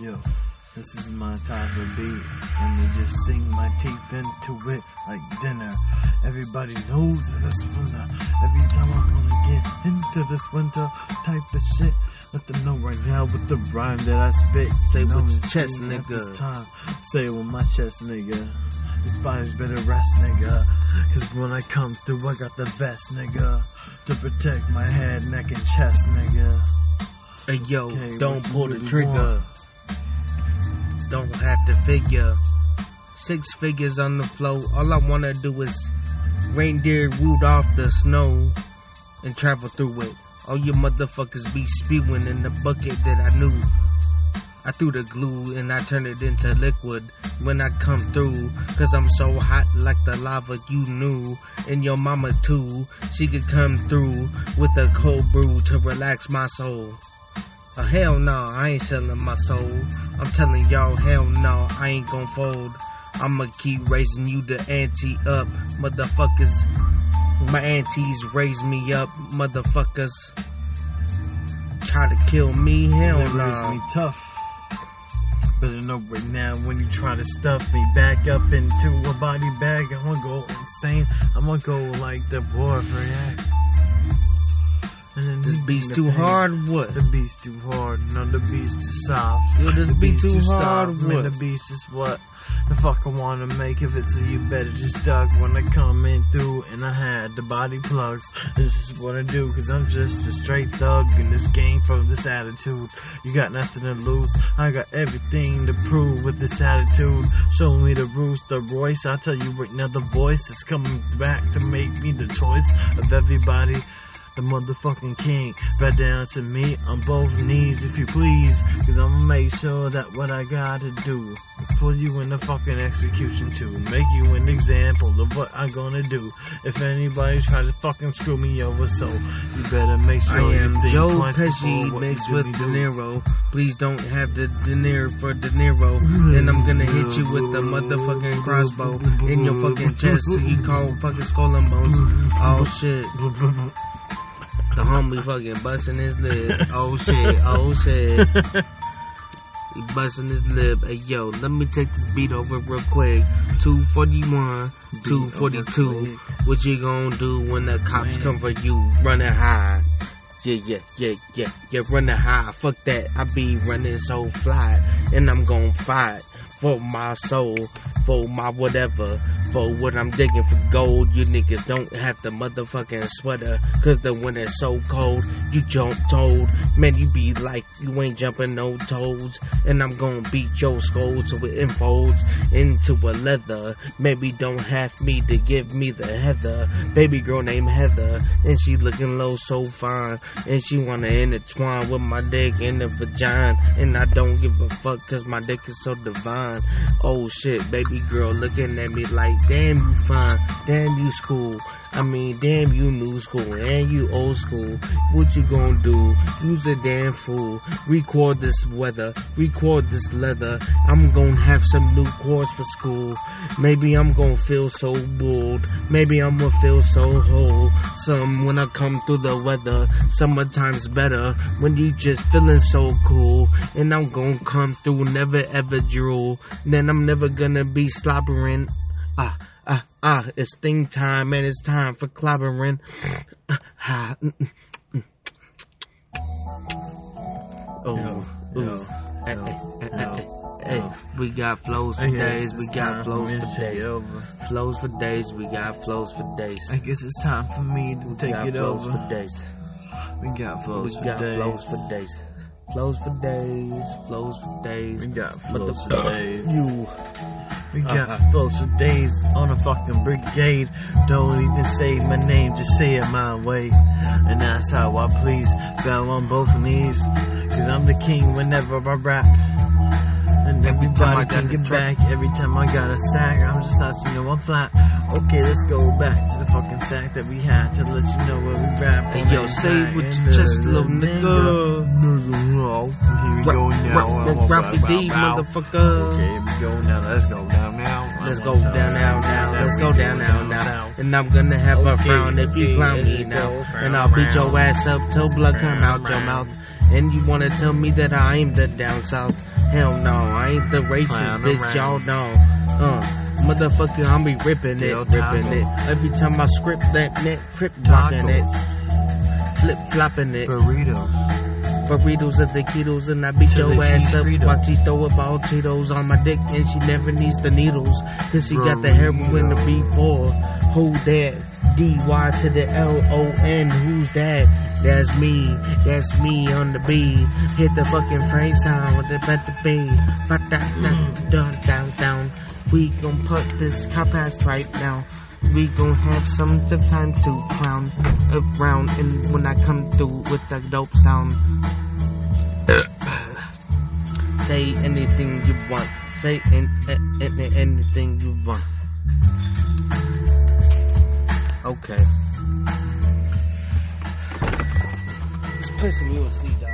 Yo, this is my type of beat, and they just sing my teeth into it like dinner. Everybody knows that it's winter. Every time I wanna get into this winter type of shit, let them know right now with the rhyme that I spit. Say with your chest, nigga. Time. Say it with my chest, nigga. This body's better rest, nigga. Cause when I come through, I got the vest, nigga. To protect my head, neck, and chest, nigga. Hey yo, Okay, don't pull the really trigger. Don't have to figure. Six figures on the flow. All I wanna do is reindeer root off the snow and travel through it. All you motherfuckers be spewing in the bucket that I knew. I threw the glue and I turned it into liquid when I come through. Cause I'm so hot like the lava you knew. And your mama too. She could come through with a cold brew to relax my soul. Oh, hell no, I ain't selling my soul. I'm telling y'all, hell no, I ain't gon' fold. I'ma keep raising you the ante up, motherfuckers. My aunties raise me up, motherfuckers. Try to kill me, hell They raise no. me tough. Better know right now when you try to stuff me back up into a body bag, I'm gonna go insane. I'm gonna go like the boy for then This the- beat's too hard, what? The beat's too hard. No, the beat's too soft. Yo, this the beat too soft. hard, Man, what? the beat's just what the fuck I wanna make of it. So you better just duck when I come in through. And I had the body plugs. This is what I do, cause I'm just a straight thug in this game from this attitude. You got nothing to lose. I got everything to prove with this attitude. Show me the rooster Royce. I tell you right now, the voice is coming back to make me the choice of everybody the motherfucking king. Bow down to me on both knees if you please. Cause I'ma make sure that what I gotta do is put you in the fucking execution too. Make you an example of what I'm gonna do. If anybody tries to fucking screw me over, so you better make sure I am you think Joe Pesci mixed with De. Niro. Please don't have the De Niro for De Niro. Then I'm gonna hit you with the motherfucking crossbow in your fucking chest so you call fucking skull and bones. Oh shit. The homie fucking busting his lip. Oh shit, oh shit. He busting his lip. Hey yo, let me take this beat over real quick. 241, 242. What you gonna do when the cops come for you running high? Yeah, yeah, yeah, yeah, yeah, running high. Fuck that. I be running so fly. And I'm gonna fight for my soul, for my whatever, for what I'm digging for gold. You niggas don't have the motherfucking sweater, cause the winter's so cold. You jump told, man, you be like, you ain't jumping no toads. And I'm gonna beat your skull so it enfolds into a leather. Maybe don't have me to give me the heather. Baby girl named Heather, and she looking low so fine. And she wanna intertwine with my dick in the vagina. And I don't give a fuck cause my dick is so divine. Oh shit, baby girl looking at me like, damn you fine, damn you school. I mean, damn you new school and you old school. What you gonna do? Use a damn fool. Record this weather, record this leather. I'm gonna have some new course for school. Maybe I'm gonna feel so bold. Maybe I'm gonna feel so whole. Some when I come through the weather. Summertime's better when you just feeling so cool. And I'm gonna come through, never ever drool. Then I'm never gonna be slobbering. Ah, ah, it's thing time and it's time for clobbering. Oh, ooh. Hey, hey, hey, yo, hey, we got flows for days, we got flows for days. Flows for days, we got flows for days. I guess it's time for me to take got it over. for days. We got flows for days. We got flows for days. Flows for days, flows for days. We got flows for days. You. We got Uh-huh. flows for days on a fucking brigade. Don't even say my name, just say it my way. And that's how I please. Bow on both knees. Cause I'm the king whenever I rap. And Every time everybody can get track. back. Every time I got a sack, I'm just letting you know I'm flat. Okay, let's go back to the fucking sack that we had to let you know where rap. Hey, yo, say with your chest, little nigga. Nigga, here we go now. Rap, rap, D, motherfucker. Okay, here we go now. Let's go down now. Let's go down now, now. Let's go down now, now. And I'm gonna have a frown if you clown me now. And I'll beat your ass up till blood come out your mouth. And you wanna tell me that I ain't the down south? Hell no, I ain't the racist bitch, y'all know. Uh, motherfucker, I'm be ripping it, ripping it. Every time I script that net, crip rocking it, flip flopping it. Burritos. Burritos and taquitos, and I beat your ass up while she throw about Cheetos on my dick, and she never needs the needles, cause she got the heroin to be for. Who that? D Y to the L O N. Who's that? That's me. That's me on the B. Hit the fucking frame sound with the better B. Fuck that, that's down, down, down. We gon' put this cop ass right now. We gon' have some tough time to clown around, and when I come through with the dope sound, say anything you want. Say in, in, in- anything you want. Okay. Let's play some UFC, dog.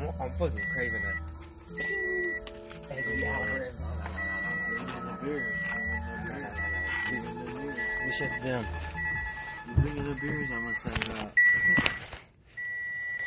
I'm, I'm fucking craving hour. We shut it down. You bring the beers, I'm gonna set it up.